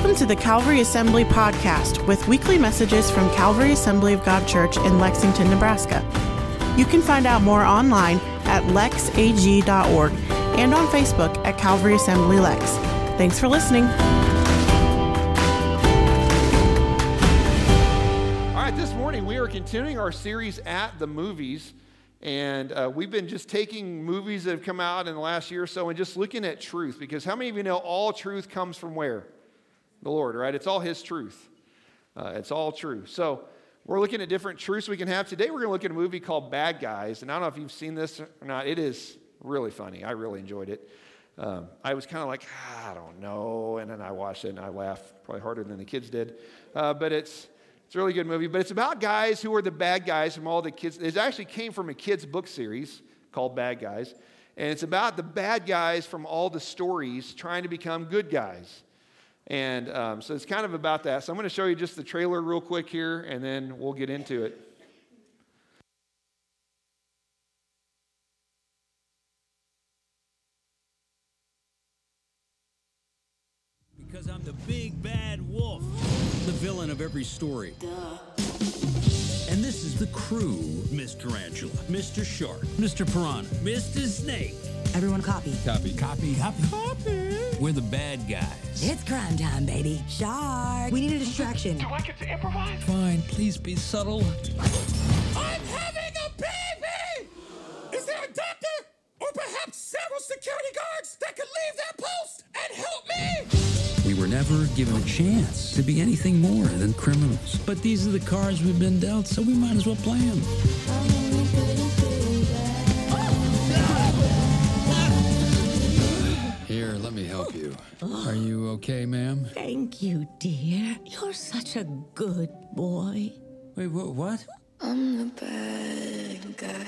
Welcome to the Calvary Assembly podcast with weekly messages from Calvary Assembly of God Church in Lexington, Nebraska. You can find out more online at lexag.org and on Facebook at Calvary Assembly Lex. Thanks for listening. All right, this morning we are continuing our series at the movies. And uh, we've been just taking movies that have come out in the last year or so and just looking at truth. Because how many of you know all truth comes from where? The Lord, right? It's all His truth. Uh, it's all true. So we're looking at different truths we can have. Today we're going to look at a movie called Bad Guys. And I don't know if you've seen this or not. It is really funny. I really enjoyed it. Um, I was kind of like, ah, I don't know. And then I watched it and I laughed probably harder than the kids did. Uh, but it's. It's a really good movie, but it's about guys who are the bad guys from all the kids. It actually came from a kids' book series called Bad Guys. And it's about the bad guys from all the stories trying to become good guys. And um, so it's kind of about that. So I'm going to show you just the trailer real quick here, and then we'll get into it. Because I'm the big bad wolf, the villain of every story. And this is the crew Mr. Angela, Mr. Shark, Mr. Piranha, Mr. Snake. Everyone copy. Copy. Copy. Copy. Copy. We're the bad guys. It's crime time, baby. Shark. We need a distraction. Do I get to improvise? Fine, please be subtle. I'm having a baby! Is there a doctor? Or perhaps several security guards that could leave their post and help me? We were never given a chance to be anything more than criminals. But these are the cards we've been dealt, so we might as well play them. Here, let me help you. Are you okay, ma'am? Thank you, dear. You're such a good boy. Wait, wha- what? I'm the bad guy.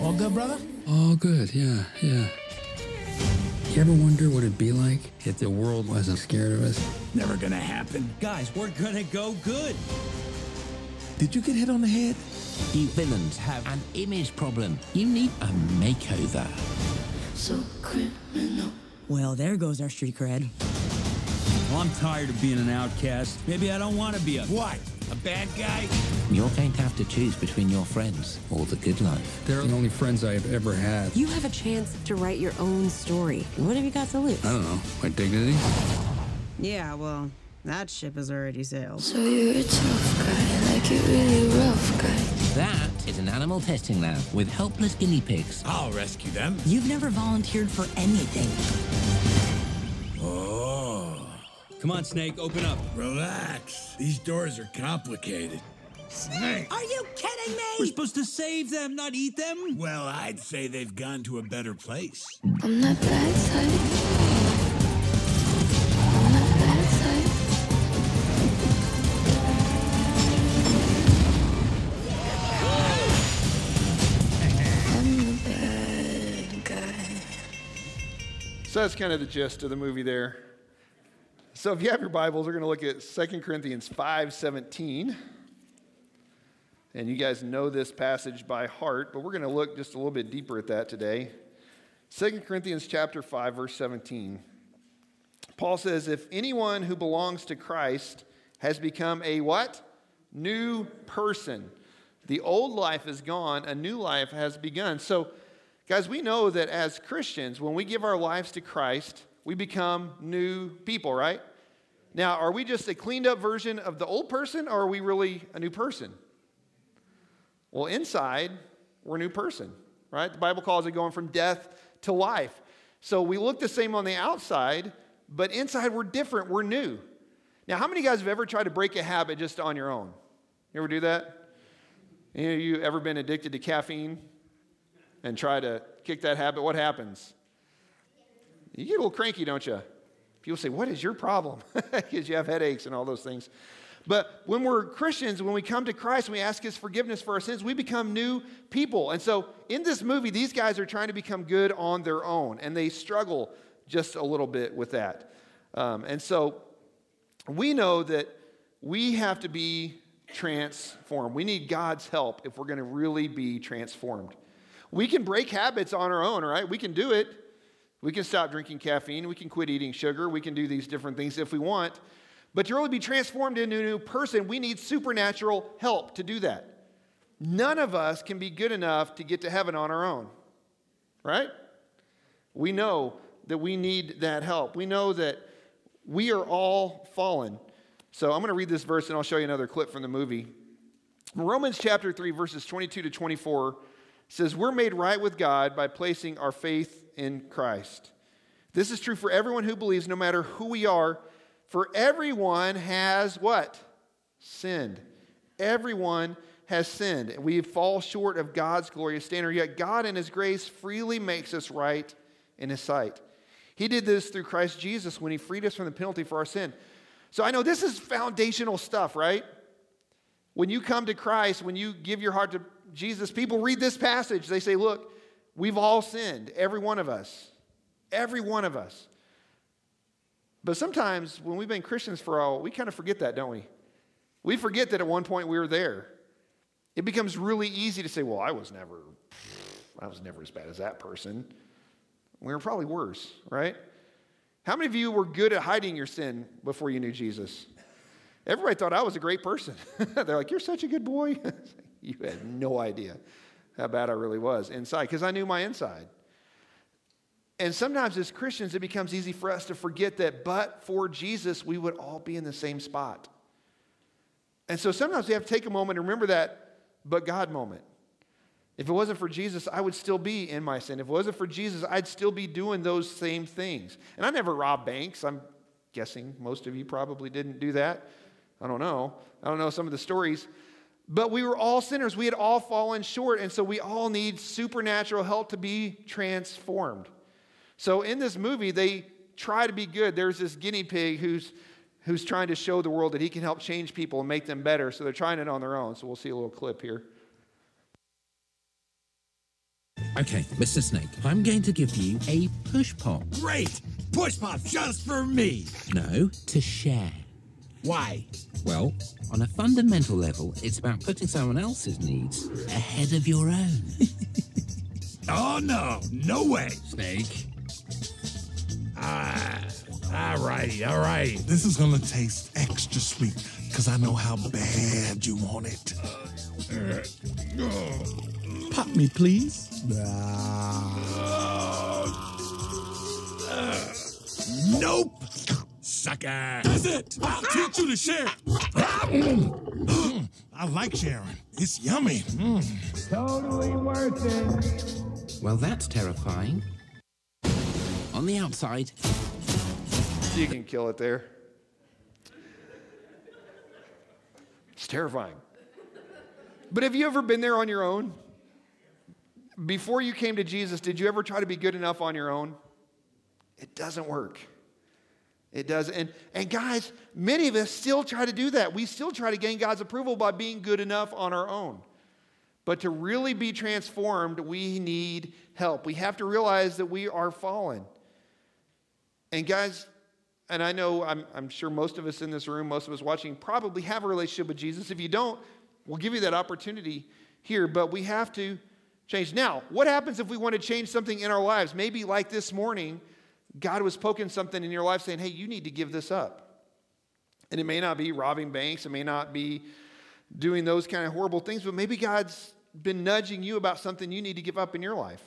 All good, brother? All good, yeah, yeah. You ever wonder what it'd be like if the world wasn't scared of us? Never gonna happen. Guys, we're gonna go good. Did you get hit on the head? You villains have an image problem. You need a makeover. So criminal. Well, there goes our street cred. Well, I'm tired of being an outcast. Maybe I don't want to be a What? A bad guy. You're going to have to choose between your friends or the good life. They're the only friends I've ever had. You have a chance to write your own story. What have you got to lose? I don't know, my dignity. Yeah, well, that ship has already sailed. So you're a tough guy, like a really rough guy. That is an animal testing lab with helpless guinea pigs. I'll rescue them. You've never volunteered for anything. Come on, Snake, open up. relax. These doors are complicated. Snake. Are you kidding me? We're supposed to save them, not eat them. Well, I'd say they've gone to a better place. On that bad side. On that bad side. I'm the bad guy. So that's kind of the gist of the movie there. So if you have your Bibles, we're going to look at 2 Corinthians 5:17. And you guys know this passage by heart, but we're going to look just a little bit deeper at that today. 2 Corinthians chapter 5 verse 17. Paul says, "If anyone who belongs to Christ has become a what? New person. The old life is gone, a new life has begun." So Guys, we know that as Christians, when we give our lives to Christ, we become new people, right? Now, are we just a cleaned up version of the old person, or are we really a new person? Well, inside, we're a new person, right? The Bible calls it going from death to life. So we look the same on the outside, but inside we're different, we're new. Now, how many of guys have ever tried to break a habit just on your own? You ever do that? Any of you ever been addicted to caffeine? and try to kick that habit, what happens? You get a little cranky, don't you? People say, What is your problem? Because you have headaches and all those things. But when we're Christians, when we come to Christ and we ask His forgiveness for our sins, we become new people. And so in this movie, these guys are trying to become good on their own, and they struggle just a little bit with that. Um, and so we know that we have to be transformed. We need God's help if we're going to really be transformed. We can break habits on our own, right? We can do it. We can stop drinking caffeine. We can quit eating sugar. We can do these different things if we want. But to really be transformed into a new person, we need supernatural help to do that. None of us can be good enough to get to heaven on our own, right? We know that we need that help. We know that we are all fallen. So I'm going to read this verse and I'll show you another clip from the movie. Romans chapter 3, verses 22 to 24 says, We're made right with God by placing our faith in Christ. This is true for everyone who believes, no matter who we are, for everyone has what? Sinned. Everyone has sinned. We fall short of God's glorious standard, yet God in His grace freely makes us right in His sight. He did this through Christ Jesus when He freed us from the penalty for our sin. So I know this is foundational stuff, right? When you come to Christ, when you give your heart to Jesus, people read this passage. They say, Look, we've all sinned, every one of us. Every one of us. But sometimes when we've been Christians for a while, we kind of forget that, don't we? We forget that at one point we were there. It becomes really easy to say, well, I was never, I was never as bad as that person. We were probably worse, right? How many of you were good at hiding your sin before you knew Jesus? Everybody thought I was a great person. They're like, You're such a good boy. you had no idea how bad I really was inside because I knew my inside. And sometimes as Christians, it becomes easy for us to forget that, but for Jesus, we would all be in the same spot. And so sometimes we have to take a moment and remember that, but God moment. If it wasn't for Jesus, I would still be in my sin. If it wasn't for Jesus, I'd still be doing those same things. And I never robbed banks. I'm guessing most of you probably didn't do that. I don't know. I don't know some of the stories. But we were all sinners. We had all fallen short. And so we all need supernatural help to be transformed. So in this movie, they try to be good. There's this guinea pig who's, who's trying to show the world that he can help change people and make them better. So they're trying it on their own. So we'll see a little clip here. Okay, Mr. Snake, I'm going to give you a push pop. Great! Push pop just for me! No, to share. Why? Well, on a fundamental level, it's about putting someone else's needs ahead of your own. oh, no, no way. Snake. Ah, all righty, all right. This is gonna taste extra sweet, because I know how bad you want it. Pop me, please. Nope. Sucker. That's it. I'll teach you to share. Mm, I like sharing. It's yummy. Mm. Totally worth it. Well, that's terrifying. On the outside. You can kill it there. It's terrifying. But have you ever been there on your own? Before you came to Jesus, did you ever try to be good enough on your own? It doesn't work. It does. And, and guys, many of us still try to do that. We still try to gain God's approval by being good enough on our own. But to really be transformed, we need help. We have to realize that we are fallen. And guys, and I know I'm, I'm sure most of us in this room, most of us watching, probably have a relationship with Jesus. If you don't, we'll give you that opportunity here. But we have to change. Now, what happens if we want to change something in our lives? Maybe like this morning, God was poking something in your life saying, hey, you need to give this up. And it may not be robbing banks, it may not be doing those kind of horrible things, but maybe God's been nudging you about something you need to give up in your life.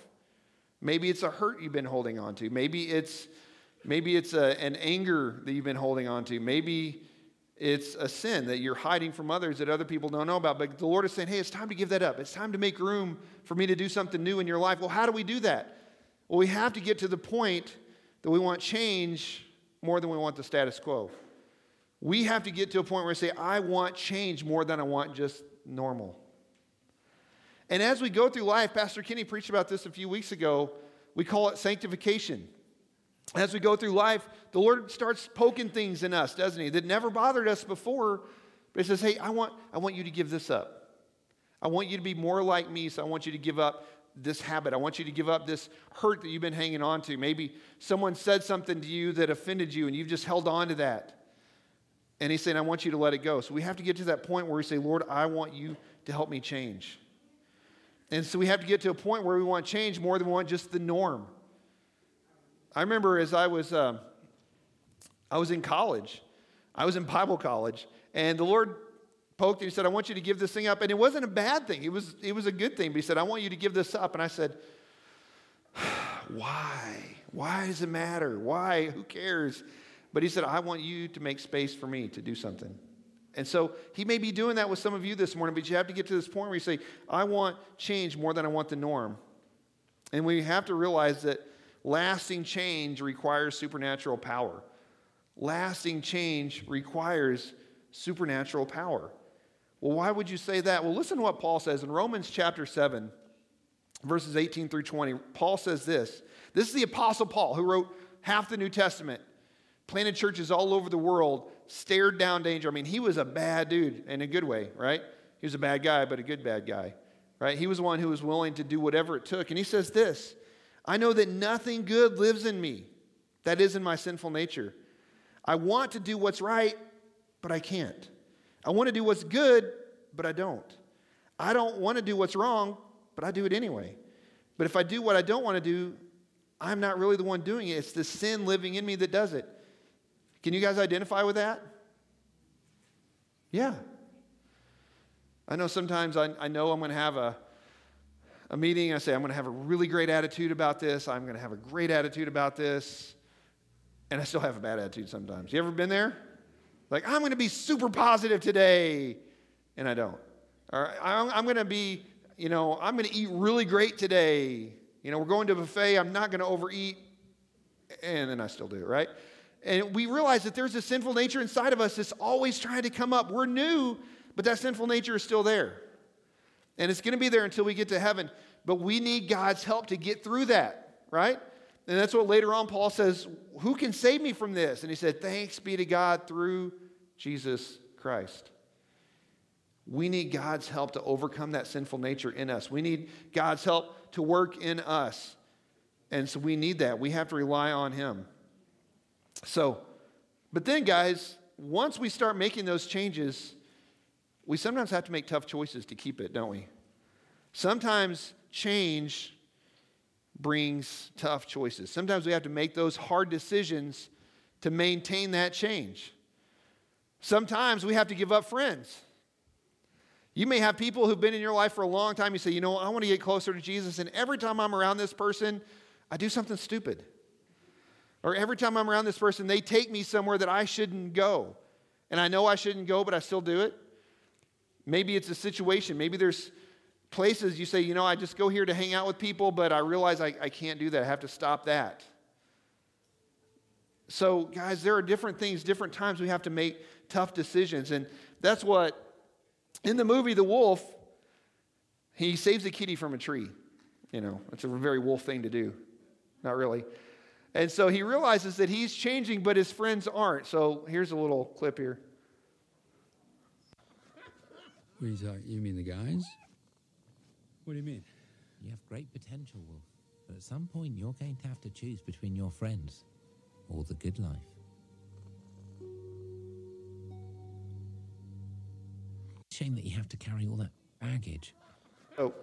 Maybe it's a hurt you've been holding on to. Maybe it's maybe it's a, an anger that you've been holding on to. Maybe it's a sin that you're hiding from others that other people don't know about. But the Lord is saying, hey, it's time to give that up. It's time to make room for me to do something new in your life. Well, how do we do that? Well, we have to get to the point that we want change more than we want the status quo. We have to get to a point where we say, I want change more than I want just normal. And as we go through life, Pastor Kenny preached about this a few weeks ago. We call it sanctification. As we go through life, the Lord starts poking things in us, doesn't He? That never bothered us before. But He says, Hey, I want, I want you to give this up. I want you to be more like me, so I want you to give up this habit. I want you to give up this hurt that you've been hanging on to. Maybe someone said something to you that offended you and you've just held on to that. And he's saying, I want you to let it go. So we have to get to that point where we say, Lord, I want you to help me change. And so we have to get to a point where we want change more than we want just the norm. I remember as I was, um, I was in college, I was in Bible college, and the Lord poked and he said, I want you to give this thing up. And it wasn't a bad thing, it was, it was a good thing. But he said, I want you to give this up. And I said, Why? Why does it matter? Why? Who cares? But he said, I want you to make space for me to do something. And so he may be doing that with some of you this morning, but you have to get to this point where you say, I want change more than I want the norm. And we have to realize that lasting change requires supernatural power. Lasting change requires supernatural power. Well, why would you say that? Well, listen to what Paul says in Romans chapter 7, verses 18 through 20. Paul says this. This is the Apostle Paul who wrote half the New Testament, planted churches all over the world, stared down danger. I mean, he was a bad dude in a good way, right? He was a bad guy, but a good bad guy, right? He was one who was willing to do whatever it took. And he says this I know that nothing good lives in me, that is in my sinful nature. I want to do what's right, but I can't. I want to do what's good, but I don't. I don't want to do what's wrong, but I do it anyway. But if I do what I don't want to do, I'm not really the one doing it. It's the sin living in me that does it. Can you guys identify with that? Yeah. I know sometimes I, I know I'm going to have a, a meeting. I say, I'm going to have a really great attitude about this. I'm going to have a great attitude about this. And I still have a bad attitude sometimes. You ever been there? Like, I'm going to be super positive today. And I don't. Or I'm, I'm going to be, you know, I'm going to eat really great today. You know, we're going to a buffet. I'm not going to overeat. And then I still do, right? And we realize that there's a sinful nature inside of us that's always trying to come up. We're new, but that sinful nature is still there. And it's going to be there until we get to heaven. But we need God's help to get through that, right? And that's what later on Paul says, Who can save me from this? And he said, Thanks be to God through Jesus Christ. We need God's help to overcome that sinful nature in us. We need God's help to work in us. And so we need that. We have to rely on Him. So, but then, guys, once we start making those changes, we sometimes have to make tough choices to keep it, don't we? Sometimes change brings tough choices. Sometimes we have to make those hard decisions to maintain that change. Sometimes we have to give up friends. You may have people who've been in your life for a long time. You say, you know, I want to get closer to Jesus. And every time I'm around this person, I do something stupid. Or every time I'm around this person, they take me somewhere that I shouldn't go. And I know I shouldn't go, but I still do it. Maybe it's a situation. Maybe there's places you say, you know, I just go here to hang out with people, but I realize I, I can't do that. I have to stop that. So, guys, there are different things, different times we have to make tough decisions. And that's what in the movie, The Wolf, he saves a kitty from a tree. You know, it's a very wolf thing to do. Not really. And so he realizes that he's changing, but his friends aren't. So here's a little clip here. What are you talking? You mean the guys? What do you mean? You have great potential, Wolf. But at some point, you're going to have to choose between your friends or the good life. Shame that you have to carry all that baggage. Oh,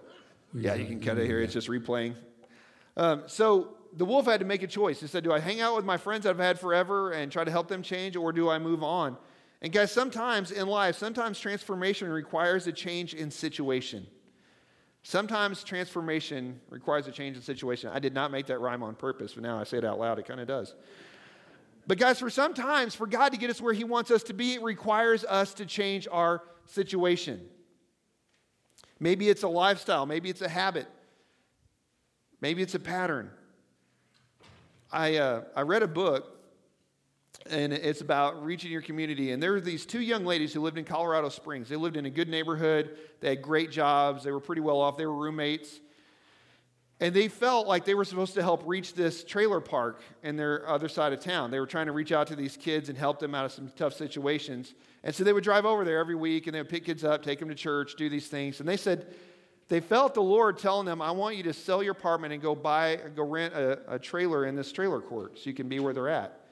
yeah, you can cut it here. It's just replaying. Um, so the wolf had to make a choice. He said, Do I hang out with my friends that I've had forever and try to help them change, or do I move on? And guys, sometimes in life, sometimes transformation requires a change in situation. Sometimes transformation requires a change in situation. I did not make that rhyme on purpose, but now I say it out loud, it kind of does. But guys, for sometimes, for God to get us where He wants us to be, it requires us to change our situation. Maybe it's a lifestyle, maybe it's a habit, maybe it's a pattern. I, uh, I read a book, and it's about reaching your community. And there were these two young ladies who lived in Colorado Springs. They lived in a good neighborhood, they had great jobs, they were pretty well off, they were roommates. And they felt like they were supposed to help reach this trailer park in their other side of town. They were trying to reach out to these kids and help them out of some tough situations. And so they would drive over there every week and they would pick kids up, take them to church, do these things. And they said they felt the Lord telling them, I want you to sell your apartment and go buy, go rent a, a trailer in this trailer court so you can be where they're at.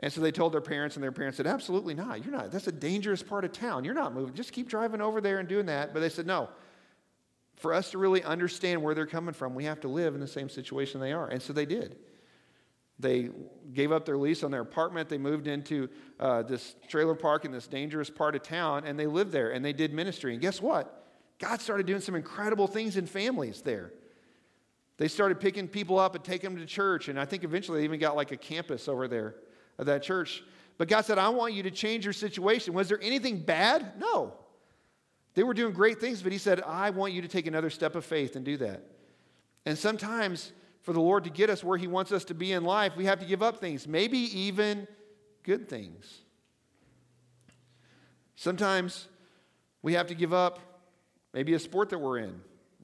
And so they told their parents, and their parents said, Absolutely not. You're not. That's a dangerous part of town. You're not moving. Just keep driving over there and doing that. But they said, No. For us to really understand where they're coming from, we have to live in the same situation they are. And so they did. They gave up their lease on their apartment. They moved into uh, this trailer park in this dangerous part of town, and they lived there and they did ministry. And guess what? God started doing some incredible things in families there. They started picking people up and taking them to church, and I think eventually they even got like a campus over there of that church. But God said, I want you to change your situation. Was there anything bad? No. They were doing great things, but He said, I want you to take another step of faith and do that. And sometimes for the Lord to get us where He wants us to be in life, we have to give up things, maybe even good things. Sometimes we have to give up maybe a sport that we're in.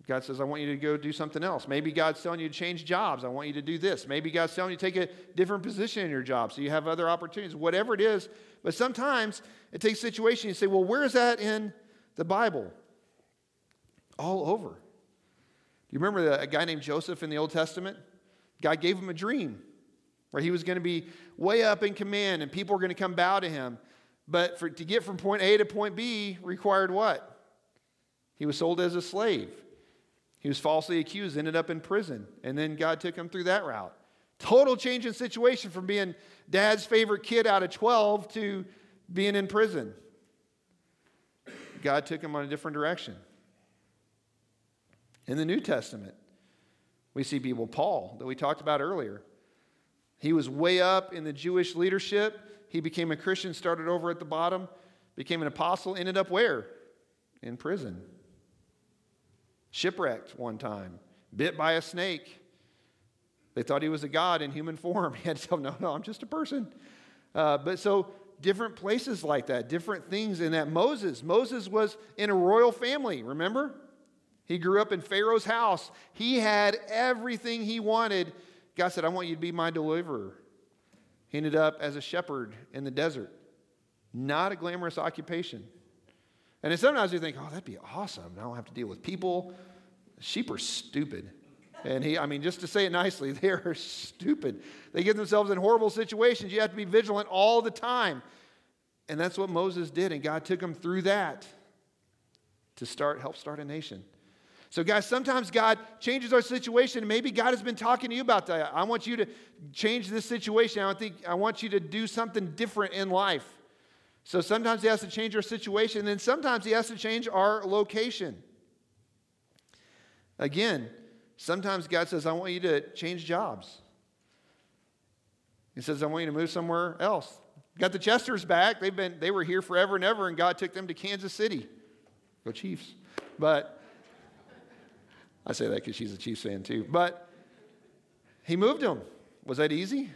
God says, I want you to go do something else. Maybe God's telling you to change jobs. I want you to do this. Maybe God's telling you to take a different position in your job so you have other opportunities, whatever it is. But sometimes it takes a situation you say, well, where is that in the Bible? All over. Do you remember a guy named Joseph in the Old Testament? God gave him a dream where he was going to be way up in command and people were going to come bow to him. But for, to get from point A to point B required what? He was sold as a slave. He was falsely accused, ended up in prison, and then God took him through that route. Total change in situation from being dad's favorite kid out of 12 to being in prison. God took him on a different direction. In the New Testament, we see people, Paul, that we talked about earlier. He was way up in the Jewish leadership. He became a Christian, started over at the bottom, became an apostle, ended up where? In prison shipwrecked one time, bit by a snake. They thought he was a god in human form. He had to tell them, no, no, I'm just a person. Uh, but so different places like that, different things in that. Moses, Moses was in a royal family, remember? He grew up in Pharaoh's house. He had everything he wanted. God said, I want you to be my deliverer. He ended up as a shepherd in the desert. Not a glamorous occupation. And sometimes you think, oh, that'd be awesome. I don't have to deal with people. Sheep are stupid. And he, I mean, just to say it nicely, they are stupid. They get themselves in horrible situations. You have to be vigilant all the time. And that's what Moses did, and God took him through that to start, help start a nation. So, guys, sometimes God changes our situation, maybe God has been talking to you about that. I want you to change this situation. I think I want you to do something different in life. So sometimes He has to change our situation, and then sometimes He has to change our location. Again, sometimes God says, I want you to change jobs. He says, I want you to move somewhere else. Got the Chesters back. They've been, they were here forever and ever, and God took them to Kansas City. Go Chiefs. But I say that because she's a Chiefs fan too. But he moved them. Was that easy?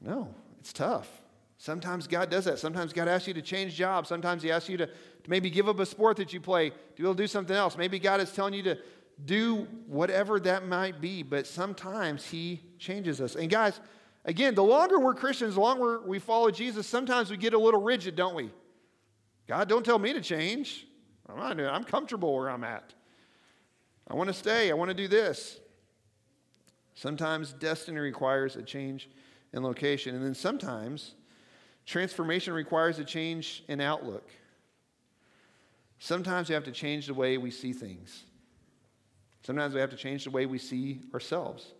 No, it's tough. Sometimes God does that. Sometimes God asks you to change jobs. Sometimes He asks you to, to maybe give up a sport that you play to be able to do something else. Maybe God is telling you to do whatever that might be, but sometimes He changes us. And guys, again, the longer we're Christians, the longer we follow Jesus, sometimes we get a little rigid, don't we? God, don't tell me to change. I'm not doing I'm comfortable where I'm at. I want to stay. I want to do this. Sometimes destiny requires a change in location. And then sometimes Transformation requires a change in outlook. Sometimes we have to change the way we see things. Sometimes we have to change the way we see ourselves.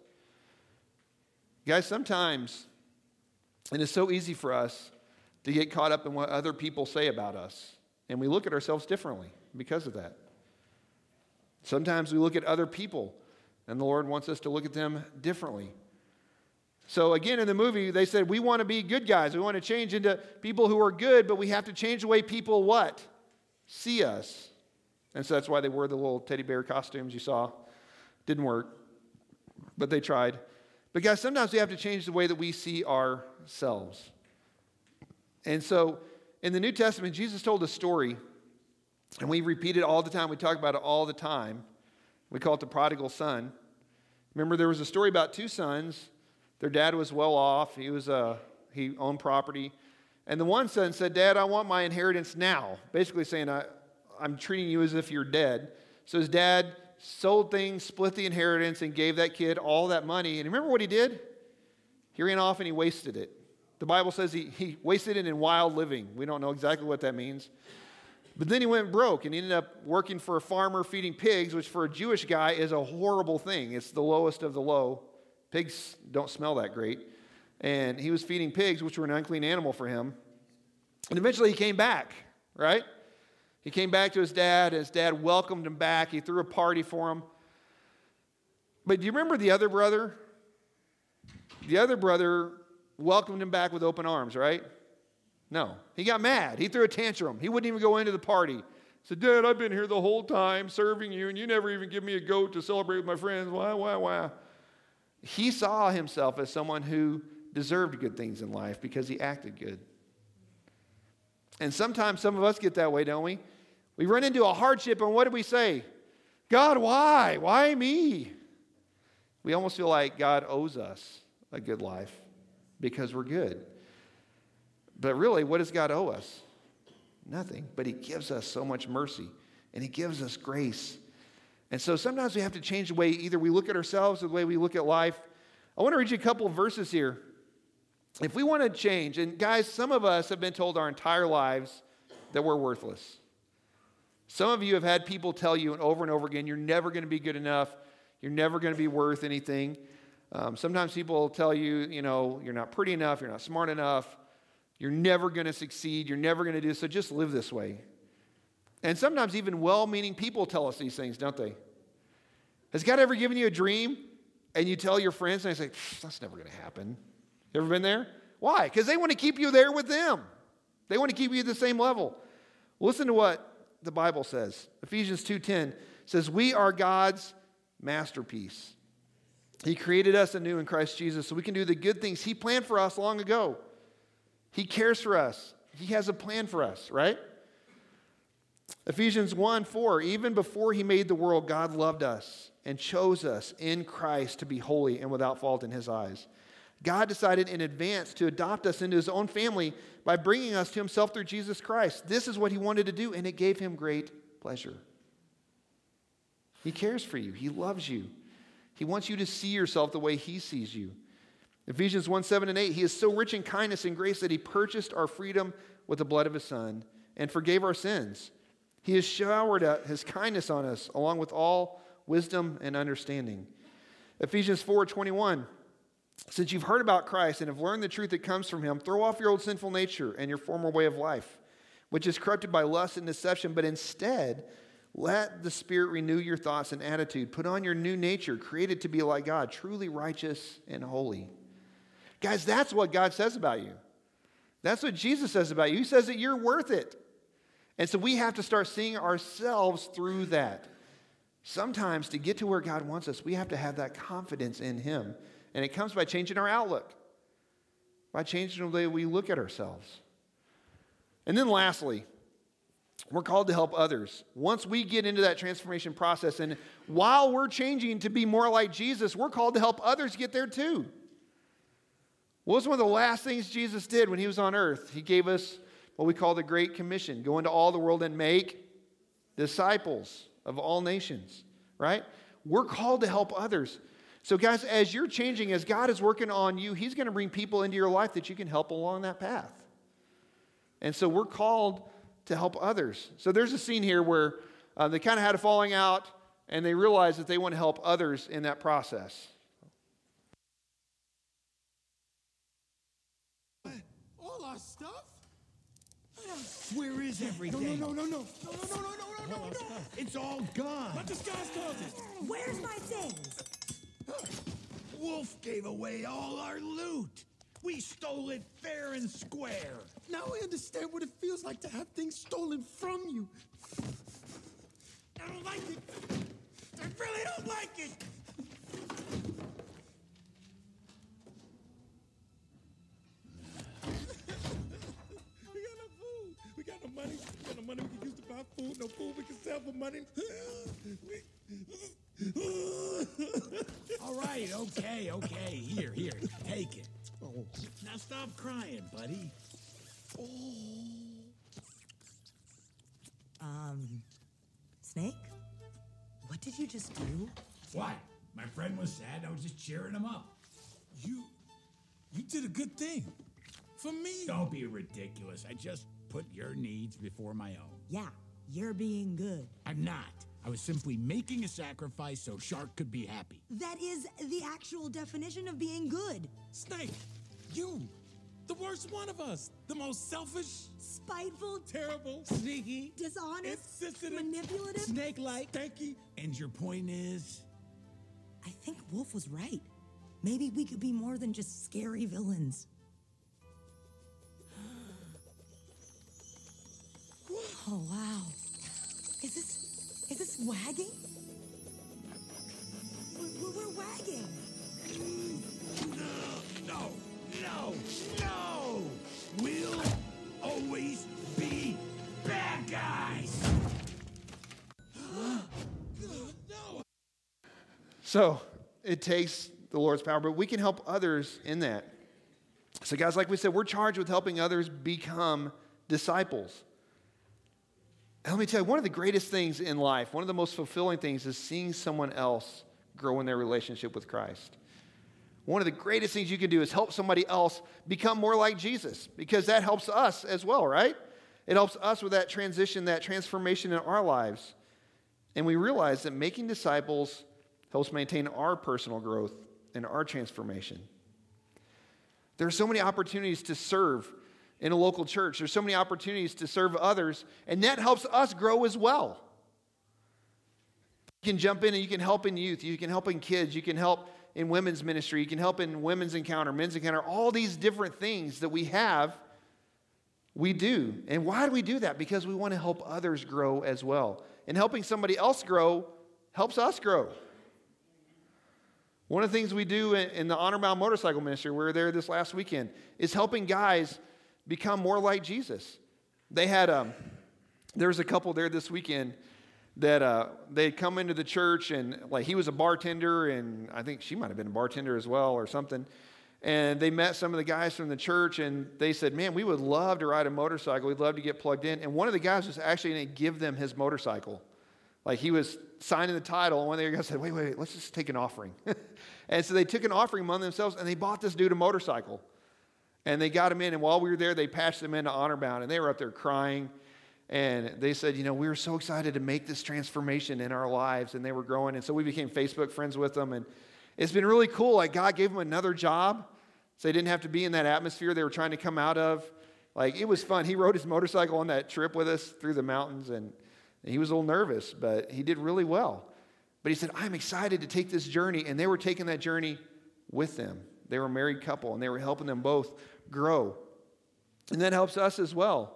Guys, sometimes, and it's so easy for us to get caught up in what other people say about us, and we look at ourselves differently because of that. Sometimes we look at other people, and the Lord wants us to look at them differently. So, again, in the movie, they said, we want to be good guys. We want to change into people who are good, but we have to change the way people what? See us. And so that's why they wore the little teddy bear costumes you saw. Didn't work, but they tried. But, guys, sometimes we have to change the way that we see ourselves. And so, in the New Testament, Jesus told a story, and we repeat it all the time. We talk about it all the time. We call it the prodigal son. Remember, there was a story about two sons their dad was well off. He was uh, he owned property. And the one son said, Dad, I want my inheritance now. Basically saying, I, I'm treating you as if you're dead. So his dad sold things, split the inheritance, and gave that kid all that money. And remember what he did? He ran off and he wasted it. The Bible says he, he wasted it in wild living. We don't know exactly what that means. But then he went broke and he ended up working for a farmer feeding pigs, which for a Jewish guy is a horrible thing. It's the lowest of the low. Pigs don't smell that great. and he was feeding pigs, which were an unclean animal for him. And eventually he came back, right? He came back to his dad, and his dad welcomed him back. He threw a party for him. But do you remember the other brother? The other brother welcomed him back with open arms, right? No. He got mad. He threw a tantrum. He wouldn't even go into the party. He said, Dad, I've been here the whole time serving you, and you never even give me a goat to celebrate with my friends. Why, why, why? He saw himself as someone who deserved good things in life because he acted good. And sometimes some of us get that way, don't we? We run into a hardship, and what do we say? God, why? Why me? We almost feel like God owes us a good life because we're good. But really, what does God owe us? Nothing. But He gives us so much mercy and He gives us grace. And so sometimes we have to change the way either we look at ourselves or the way we look at life. I want to read you a couple of verses here. If we want to change, and guys, some of us have been told our entire lives that we're worthless. Some of you have had people tell you over and over again, you're never going to be good enough, you're never going to be worth anything. Um, sometimes people tell you, you know, you're not pretty enough, you're not smart enough, you're never going to succeed, you're never going to do so. Just live this way. And sometimes even well meaning people tell us these things, don't they? Has God ever given you a dream and you tell your friends and they say, that's never going to happen? You ever been there? Why? Because they want to keep you there with them. They want to keep you at the same level. Listen to what the Bible says. Ephesians 2:10 says, "We are God's masterpiece. He created us anew in Christ Jesus so we can do the good things he planned for us long ago. He cares for us. He has a plan for us, right? Ephesians 1 4, even before he made the world, God loved us and chose us in Christ to be holy and without fault in his eyes. God decided in advance to adopt us into his own family by bringing us to himself through Jesus Christ. This is what he wanted to do, and it gave him great pleasure. He cares for you, he loves you. He wants you to see yourself the way he sees you. Ephesians 1 7 and 8, he is so rich in kindness and grace that he purchased our freedom with the blood of his son and forgave our sins. He has showered his kindness on us along with all wisdom and understanding. Ephesians 4 21, since you've heard about Christ and have learned the truth that comes from him, throw off your old sinful nature and your former way of life, which is corrupted by lust and deception, but instead, let the Spirit renew your thoughts and attitude. Put on your new nature, created to be like God, truly righteous and holy. Guys, that's what God says about you. That's what Jesus says about you. He says that you're worth it. And so we have to start seeing ourselves through that. Sometimes to get to where God wants us, we have to have that confidence in Him. And it comes by changing our outlook, by changing the way we look at ourselves. And then lastly, we're called to help others. Once we get into that transformation process, and while we're changing to be more like Jesus, we're called to help others get there too. What was one of the last things Jesus did when he was on earth? He gave us what we call the Great Commission go into all the world and make disciples of all nations, right? We're called to help others. So, guys, as you're changing, as God is working on you, He's going to bring people into your life that you can help along that path. And so we're called to help others. So there's a scene here where uh, they kind of had a falling out and they realized that they want to help others in that process. All our stuff? Where is everything? No, no, no, no, no, no, no, no, no, no, no, no. It's all gone. Let this guy's closet. Where's my things? Wolf gave away all our loot. We stole it fair and square. Now I understand what it feels like to have things stolen from you. I don't like it. I really don't like it. Money. We got no money we can use to buy food. No food we can sell for money. All right, okay, okay. Here, here, take it. Oh. Now stop crying, buddy. Oh. Um, Snake? What did you just do? What? My friend was sad. I was just cheering him up. You, you did a good thing. For me. Don't be ridiculous. I just put your needs before my own. Yeah, you're being good. I'm not. I was simply making a sacrifice so Shark could be happy. That is the actual definition of being good. Snake, You, the worst one of us, the most selfish, Spiteful, terrible, sneaky, dishonest, insensitive, manipulative. snake-like, stanky. And your point is, I think Wolf was right. Maybe we could be more than just scary villains. Oh wow. Is this is this wagging? We're, we're, we're wagging. no, no, no. We'll always be bad guys. no. So it takes the Lord's power, but we can help others in that. So, guys, like we said, we're charged with helping others become disciples. And let me tell you, one of the greatest things in life, one of the most fulfilling things is seeing someone else grow in their relationship with Christ. One of the greatest things you can do is help somebody else become more like Jesus because that helps us as well, right? It helps us with that transition, that transformation in our lives. And we realize that making disciples helps maintain our personal growth and our transformation. There are so many opportunities to serve in a local church. There's so many opportunities to serve others, and that helps us grow as well. You can jump in and you can help in youth, you can help in kids, you can help in women's ministry, you can help in women's encounter, men's encounter, all these different things that we have, we do. And why do we do that? Because we want to help others grow as well. And helping somebody else grow helps us grow. One of the things we do in the Honor Bound Motorcycle Ministry, we were there this last weekend, is helping guys become more like Jesus. They had, um, there was a couple there this weekend that uh, they'd come into the church and like he was a bartender and I think she might have been a bartender as well or something. And they met some of the guys from the church and they said, Man, we would love to ride a motorcycle. We'd love to get plugged in. And one of the guys was actually going to give them his motorcycle. Like he was signing the title, and one of the guys said, Wait, wait, wait, let's just take an offering. and so they took an offering among themselves and they bought this dude a motorcycle. And they got him in, and while we were there, they patched him into Honor Bound, and they were up there crying. And they said, You know, we were so excited to make this transformation in our lives, and they were growing. And so we became Facebook friends with them. And it's been really cool. Like, God gave them another job, so they didn't have to be in that atmosphere they were trying to come out of. Like, it was fun. He rode his motorcycle on that trip with us through the mountains, and he was a little nervous, but he did really well. But he said, I'm excited to take this journey. And they were taking that journey with them. They were a married couple, and they were helping them both grow. And that helps us as well.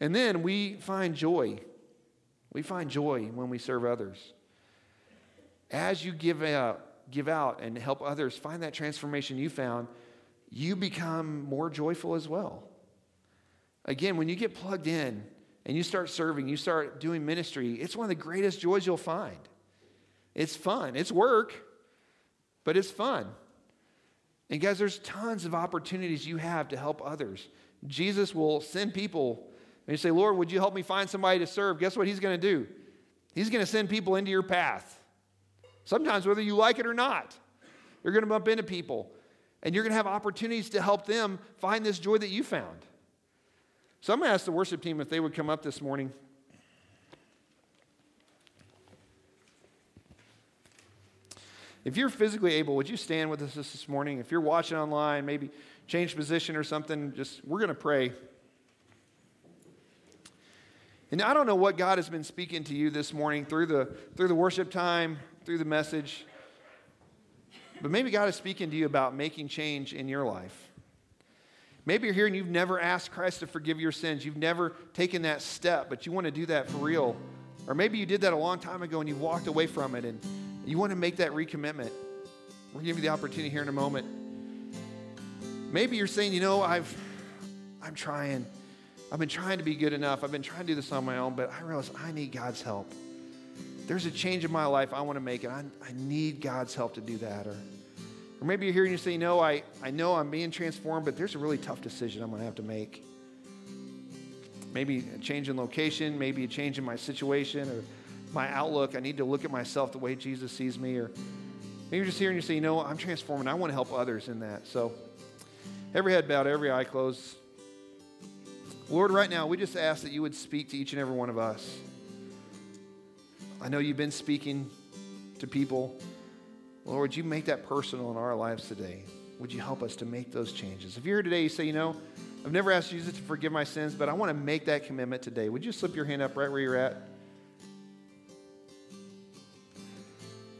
And then we find joy. We find joy when we serve others. As you give out, give out and help others find that transformation you found, you become more joyful as well. Again, when you get plugged in and you start serving, you start doing ministry, it's one of the greatest joys you'll find. It's fun. It's work, but it's fun. And guys, there's tons of opportunities you have to help others. Jesus will send people and you say, Lord, would you help me find somebody to serve? Guess what he's going to do? He's going to send people into your path. Sometimes, whether you like it or not, you're going to bump into people and you're going to have opportunities to help them find this joy that you found. So I'm going to ask the worship team if they would come up this morning. If you're physically able, would you stand with us this morning? If you're watching online, maybe change position or something, just we're going to pray. And I don't know what God has been speaking to you this morning through the through the worship time, through the message. But maybe God is speaking to you about making change in your life. Maybe you're here and you've never asked Christ to forgive your sins. You've never taken that step, but you want to do that for real. Or maybe you did that a long time ago and you walked away from it and you want to make that recommitment. We'll give you the opportunity here in a moment. Maybe you're saying, you know, I've, I'm trying. I've been trying to be good enough. I've been trying to do this on my own, but I realize I need God's help. There's a change in my life. I want to make it. I, I need God's help to do that. Or, or maybe you're here and you say, no, I, I know I'm being transformed, but there's a really tough decision I'm going to have to make. Maybe a change in location, maybe a change in my situation or my outlook. I need to look at myself the way Jesus sees me. Or maybe you're just here and you say, you know, I'm transforming. I want to help others in that. So every head bowed, every eye closed. Lord, right now, we just ask that you would speak to each and every one of us. I know you've been speaking to people. Lord, you make that personal in our lives today. would you help us to make those changes? If you're here today, you say, you know, I've never asked Jesus to forgive my sins, but I want to make that commitment today. Would you slip your hand up right where you're at?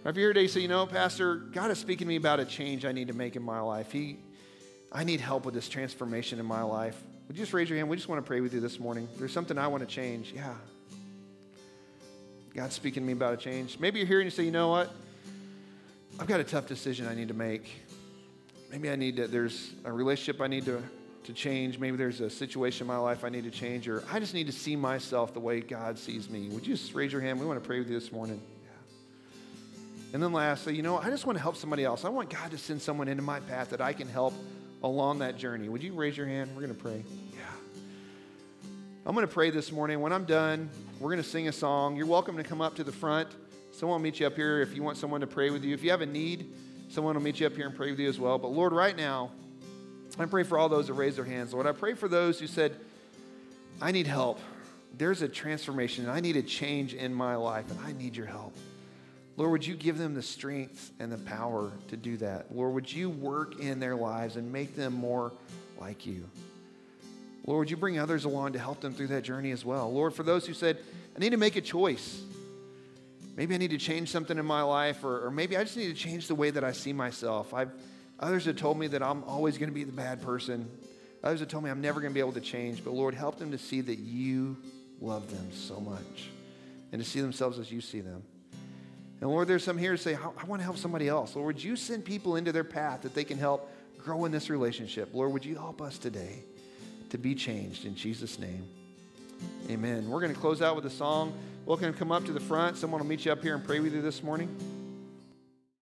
Or if you're here today, say, you know, Pastor, God is speaking to me about a change I need to make in my life. He, I need help with this transformation in my life. Would you just raise your hand? We just want to pray with you this morning. There's something I want to change. Yeah. God's speaking to me about a change. Maybe you're here and you say, you know what? I've got a tough decision I need to make. Maybe I need to, there's a relationship I need to, to change. Maybe there's a situation in my life I need to change, or I just need to see myself the way God sees me. Would you just raise your hand? We want to pray with you this morning. And then lastly, you know, I just want to help somebody else. I want God to send someone into my path that I can help along that journey. Would you raise your hand? We're going to pray. Yeah. I'm going to pray this morning. When I'm done, we're going to sing a song. You're welcome to come up to the front. Someone will meet you up here if you want someone to pray with you. If you have a need, someone will meet you up here and pray with you as well. But Lord, right now, I pray for all those that raise their hands. Lord, I pray for those who said, I need help. There's a transformation. I need a change in my life, and I need your help. Lord, would you give them the strength and the power to do that? Lord, would you work in their lives and make them more like you? Lord, would you bring others along to help them through that journey as well? Lord, for those who said, I need to make a choice. Maybe I need to change something in my life, or, or maybe I just need to change the way that I see myself. I've, others have told me that I'm always going to be the bad person. Others have told me I'm never going to be able to change. But Lord, help them to see that you love them so much and to see themselves as you see them. And Lord, there's some here say, I want to help somebody else. Lord, would you send people into their path that they can help grow in this relationship? Lord, would you help us today to be changed in Jesus' name? Amen. We're going to close out with a song. Welcome to come up to the front. Someone will meet you up here and pray with you this morning.